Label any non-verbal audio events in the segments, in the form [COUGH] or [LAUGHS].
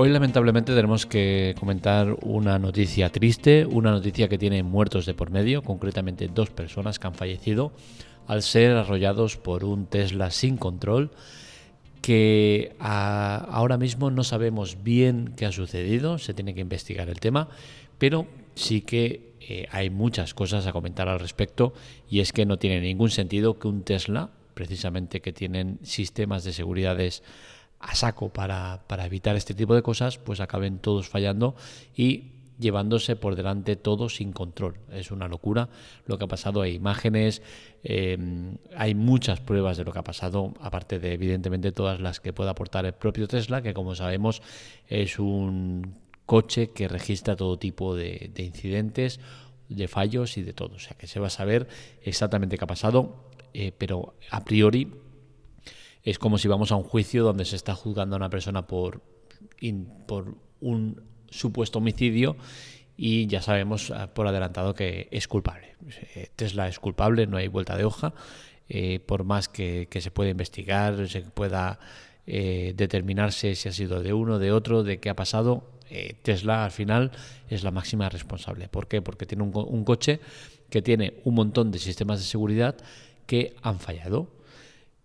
Hoy lamentablemente tenemos que comentar una noticia triste, una noticia que tiene muertos de por medio, concretamente dos personas que han fallecido al ser arrollados por un Tesla sin control que ahora mismo no sabemos bien qué ha sucedido, se tiene que investigar el tema, pero sí que eh, hay muchas cosas a comentar al respecto y es que no tiene ningún sentido que un Tesla, precisamente que tienen sistemas de seguridades a saco para, evitar este tipo de cosas, pues acaben todos fallando y llevándose por delante todo sin control. Es una locura lo que ha pasado. Hay imágenes, em, hay muchas pruebas de lo que ha pasado, aparte de evidentemente todas las que pueda aportar el propio Tesla, que como sabemos es un coche que registra todo tipo de, de incidentes, de fallos y de todo. O sea que se va a saber exactamente qué ha pasado, eh, pero a priori es como si vamos a un juicio donde se está juzgando a una persona por, por un supuesto homicidio y ya sabemos ah, por adelantado que es culpable. Eh, Tesla es culpable, no hay vuelta de hoja. Eh, por más que, se pueda investigar, se pueda eh, determinarse si ha sido de uno, de otro, de qué ha pasado, Tesla al final es la máxima responsable. ¿Por qué? Porque tiene un coche que tiene un montón de sistemas de seguridad que han fallado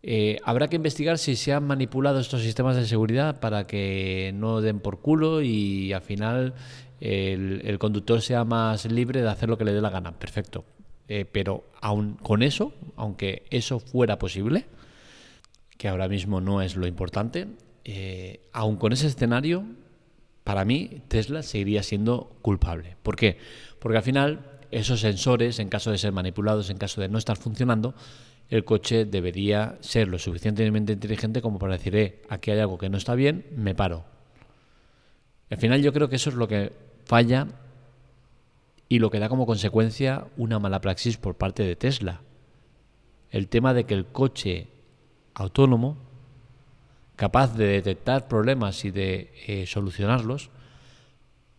eh, habrá que investigar si se han manipulado estos sistemas de seguridad para que no den por culo y al final el, conductor sea más libre de hacer lo que le dé la gana. Perfecto. Eh, pero aún con eso, aunque eso fuera posible, que ahora mismo no es lo importante, eh, aún con ese escenario, para mí Tesla seguiría siendo culpable. ¿Por qué? Porque al final esos sensores, en caso de ser manipulados, en caso de no estar funcionando, el coche debería ser lo suficientemente inteligente como para decir, eh, aquí hay algo que no está bien, me paro. Al final yo creo que eso es lo que falla y lo que da como consecuencia una mala praxis por parte de Tesla. El tema de que el coche autónomo, capaz de detectar problemas y de eh, solucionarlos,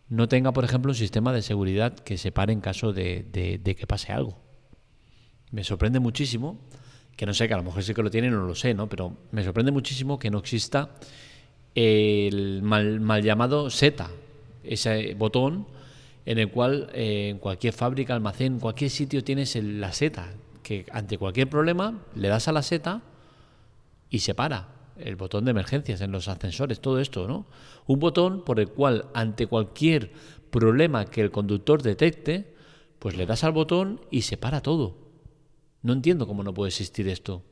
no tenga, por ejemplo, un sistema de seguridad que se pare en caso de que pase algo. Me sorprende muchísimo que no sé, que a lo mejor sí que lo tiene, no lo sé, ¿no? Pero me sorprende muchísimo que no exista el mal, llamado SETA, ese botón en el cual eh, en cualquier fábrica, almacén, cualquier sitio tienes la seta, que ante cualquier problema le das a la seta y se para. El botón de emergencias en los ascensores, todo esto, ¿no? Un botón por el cual ante cualquier problema que el conductor detecte, pues le das al botón y se para todo. No entiendo cómo no puede existir esto.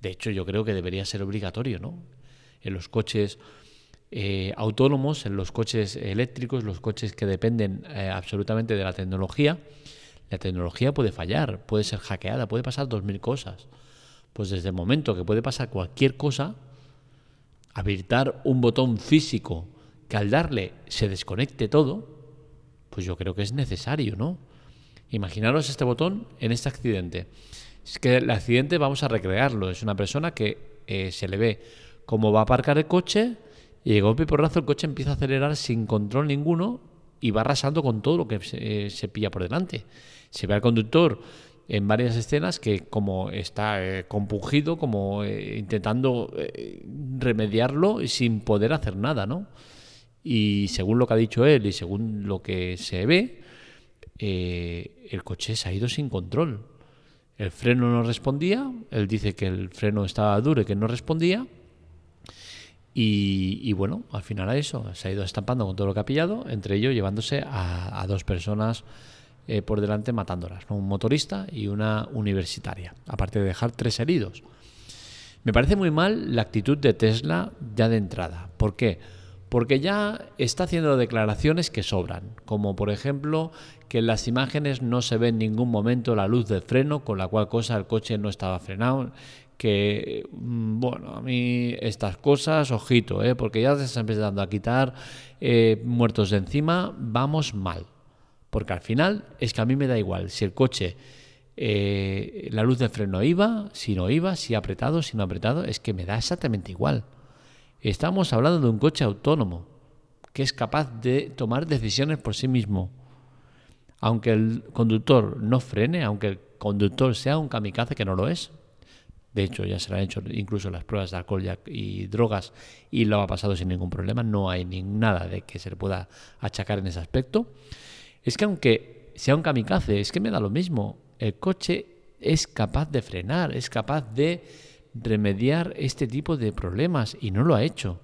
De hecho, yo creo que debería ser obligatorio, ¿no? En los coches eh, autónomos, en los coches eléctricos, los coches que dependen eh, absolutamente de la tecnología, la tecnología puede fallar, puede ser hackeada, puede pasar dos mil cosas. Pues desde el momento que puede pasar cualquier cosa, habilitar un botón físico que al darle se desconecte todo, pues yo creo que es necesario, ¿no? Imaginaros este botón en este accidente. Es que el accidente vamos a recrearlo. Es una persona que eh, se le ve cómo va a aparcar el coche y de golpe porrazo el coche empieza a acelerar sin control ninguno y va arrasando con todo lo que se, eh, pilla por delante. Se ve al conductor en varias escenas que como está eh, compungido, como intentando remediarlo sin poder hacer nada, ¿no? Y según lo que ha dicho él y según lo que se ve, eh, el coche se ha ido sin control. El freno no respondía, él dice que el freno estaba duro y que no respondía. Y, bueno, al final a eso, se ha ido estampando con todo lo que ha pillado, entre ellos llevándose a, dos personas eh, por delante matándolas, un motorista y una universitaria, aparte de dejar tres heridos. Me parece muy mal la actitud de Tesla ya de entrada. ¿Por qué? Porque ya está haciendo declaraciones que sobran, como por ejemplo que en las imágenes no se ve en ningún momento la luz del freno, con la cual cosa el coche no estaba frenado, que mm, bueno, a mí estas cosas, ojito, ¿eh? porque ya se está empezando a quitar eh, muertos de encima, vamos mal, porque al final es que a mí me da igual si el coche... Eh, la luz del freno iba, si no iba, si apretado, si no apretado, es que me da exactamente igual. Estamos hablando de un coche autónomo que es capaz de tomar decisiones por sí mismo. Aunque el conductor no frene, aunque el conductor sea un kamikaze que no lo es, De hecho, ya se le han hecho incluso las pruebas de alcohol y drogas y lo ha pasado sin ningún problema. No hay ni nada de que se le pueda achacar en ese aspecto. Es que aunque sea un kamikaze, es que me da lo mismo. El coche es capaz de frenar, es capaz de remediar este tipo de problemas y no lo ha hecho.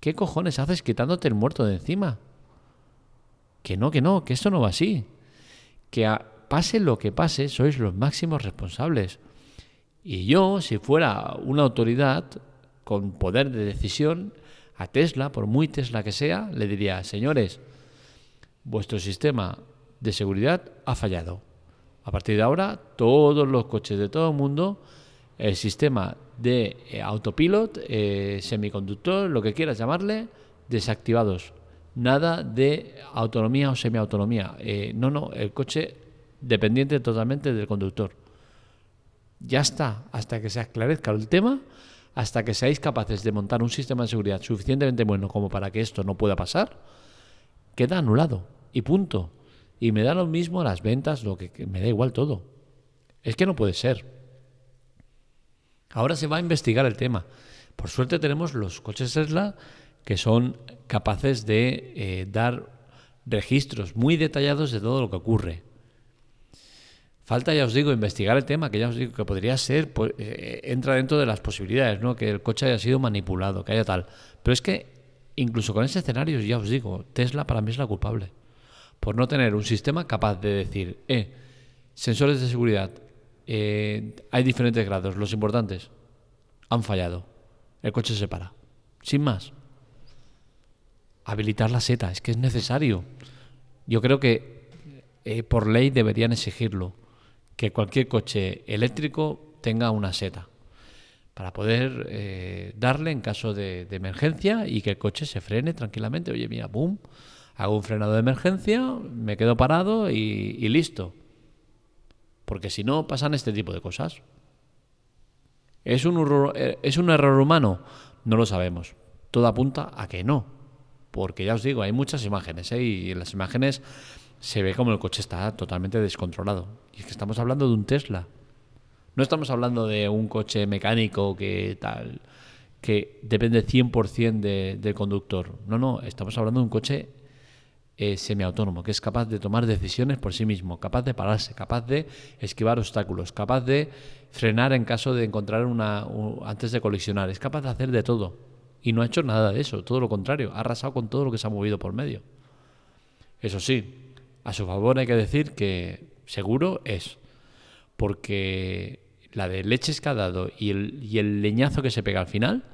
¿Qué cojones haces quitándote el muerto de encima? Que no, que no, que esto no va así. Que pase lo que pase, sois los máximos responsables. Y yo, si fuera una autoridad con poder de decisión, a Tesla, por muy Tesla que sea, le diría, señores, vuestro sistema de seguridad ha fallado. A partir de ahora, todos los coches de todo el mundo, el sistema de eh, autopilot, eh, semiconductor, lo que quieras llamarle, desactivados. Nada de autonomía o semiautonomía. Eh, no, no, el coche dependiente totalmente del conductor. Ya está, hasta que se esclarezca el tema, hasta que seáis capaces de montar un sistema de seguridad suficientemente bueno como para que esto no pueda pasar, queda anulado. Y punto. Y me da lo mismo las ventas, lo que me da igual todo. Es que no puede ser. Ahora se va a investigar el tema. Por suerte tenemos los coches Tesla que son capaces de eh, dar registros muy detallados de todo lo que ocurre. Falta, ya os digo, investigar el tema, que ya os digo que podría ser, pues, eh, entra dentro de las posibilidades, ¿no? Que el coche haya sido manipulado, que haya tal. Pero es que, incluso con ese escenario, ya os digo, Tesla para mí es la culpable. Por no tener un sistema capaz de decir, eh, sensores de seguridad, eh, hay diferentes grados, los importantes han fallado. El coche se para. Sin más. Habilitar la seta, es que es necesario. Yo creo que eh, por ley deberían exigirlo que cualquier coche eléctrico tenga una seta para poder eh, darle en caso de, emergencia y que el coche se frene tranquilamente. Oye, mira, boom, hago un frenado de emergencia, me quedo parado y, listo. Porque si no, pasan este tipo de cosas. ¿Es un, error, eh, ¿Es un error humano? No lo sabemos. Todo apunta a que no. Porque ya os digo, hay muchas imágenes ¿eh? y en las imágenes se ve como el coche está totalmente descontrolado. Y es que estamos hablando de un Tesla. No estamos hablando de un coche mecánico que tal que depende 100% de, del conductor. No, no, estamos hablando de un coche eh, semiautónomo, que es capaz de tomar decisiones por sí mismo, capaz de pararse, capaz de esquivar obstáculos, capaz de frenar en caso de encontrar una antes de colisionar, es capaz de hacer de todo. Y no ha hecho nada de eso, todo lo contrario, ha arrasado con todo lo que se ha movido por medio. Eso sí, a su favor hay que decir que seguro es, porque la de leches que ha dado y el, y el leñazo que se pega al final,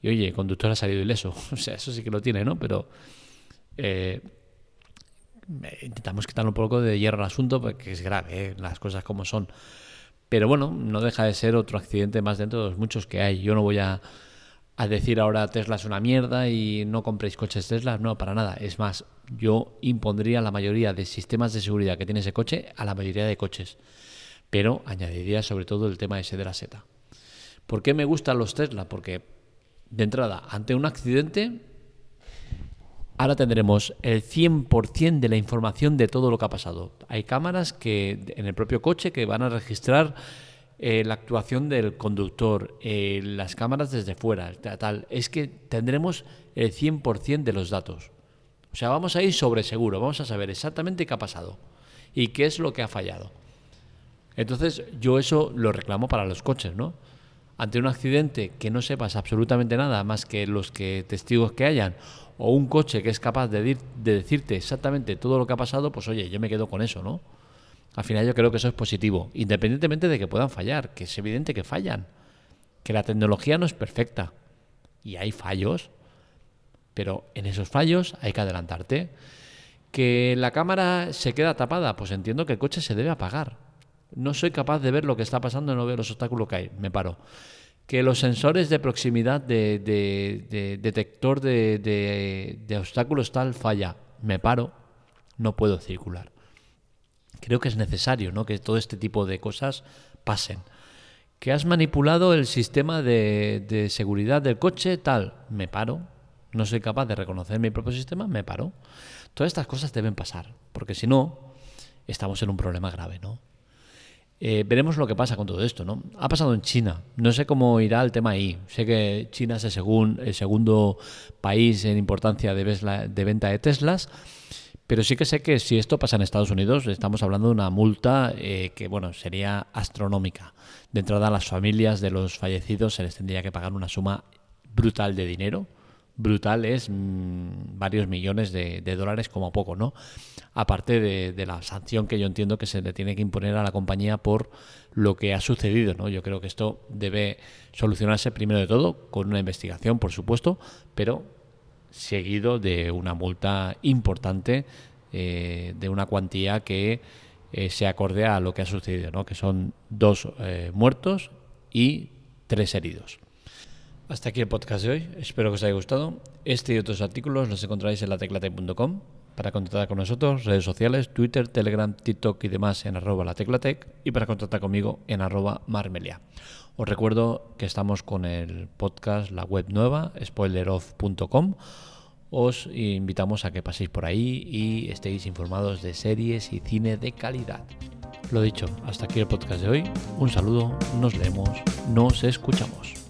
y oye, el conductor ha salido ileso, [LAUGHS] o sea, eso sí que lo tiene, ¿no? Pero eh, intentamos quitarle un poco de hierro al asunto, porque es grave, ¿eh? las cosas como son. Pero bueno, no deja de ser otro accidente más dentro de los muchos que hay. Yo no voy a a decir ahora Tesla es una mierda y no compréis coches Tesla. No, para nada. Es más, yo impondría la mayoría de sistemas de seguridad que tiene ese coche a la mayoría de coches. Pero añadiría sobre todo el tema ese de la seta. ¿Por qué me gustan los Tesla? Porque, de entrada, ante un accidente, ahora tendremos el 100% de la información de todo lo que ha pasado. Hay cámaras que en el propio coche que van a registrar eh, la actuación del conductor, eh, las cámaras desde fuera, tal, es que tendremos el 100% de los datos. O sea, vamos a ir sobre seguro, vamos a saber exactamente qué ha pasado y qué es lo que ha fallado. Entonces, yo eso lo reclamo para los coches, ¿no? Ante un accidente que no sepas absolutamente nada más que los que testigos que hayan, o un coche que es capaz de, de decirte exactamente todo lo que ha pasado, pues oye, yo me quedo con eso, ¿no? Al final yo creo que eso es positivo, independientemente de que puedan fallar, que es evidente que fallan, que la tecnología no es perfecta y hay fallos, pero en esos fallos hay que adelantarte. Que la cámara se queda tapada, pues entiendo que el coche se debe apagar. No soy capaz de ver lo que está pasando, no veo los obstáculos que hay, me paro. Que los sensores de proximidad de, de detector de obstáculos tal falla, me paro, no puedo circular creo que es necesario ¿no? que todo este tipo de cosas pasen. Que has manipulado el sistema de, seguridad del coche, tal, me paro. No soy capaz de reconocer mi propio sistema, me paro. Todas estas cosas deben pasar, porque si no, estamos en un problema grave, ¿no? Eh, veremos lo que pasa con todo esto, ¿no? Ha pasado en China. No sé cómo irá el tema ahí. Sé que China es el, el segundo país en importancia de, venta de Teslas. Pero sí que sé que si esto pasa en Estados Unidos, estamos hablando de una multa eh, que, bueno, sería astronómica. De entrada, a las familias de los fallecidos se les tendría que pagar una suma brutal de dinero. Brutal es mm, varios millones de, dólares como poco, ¿no? Aparte de, la sanción que yo entiendo que se le tiene que imponer a la compañía por lo que ha sucedido, ¿no? Yo creo que esto debe solucionarse primero de todo con una investigación, por supuesto, pero seguido de una multa importante, eh, de una cuantía que eh, se acorde a lo que ha sucedido, ¿no? que son dos eh, muertos y tres heridos. Hasta aquí el podcast de hoy, espero que os haya gustado. Este y otros artículos los encontraréis en lateclatec.com. Para contactar con nosotros, redes sociales, Twitter, Telegram, TikTok y demás en arroba lateclatec y para contactar conmigo en arroba marmelia. Os recuerdo que estamos con el podcast, la web nueva, spoileroff.com. Os invitamos a que paséis por ahí y estéis informados de series y cine de calidad. Lo dicho, hasta aquí el podcast de hoy. Un saludo, nos leemos, nos escuchamos.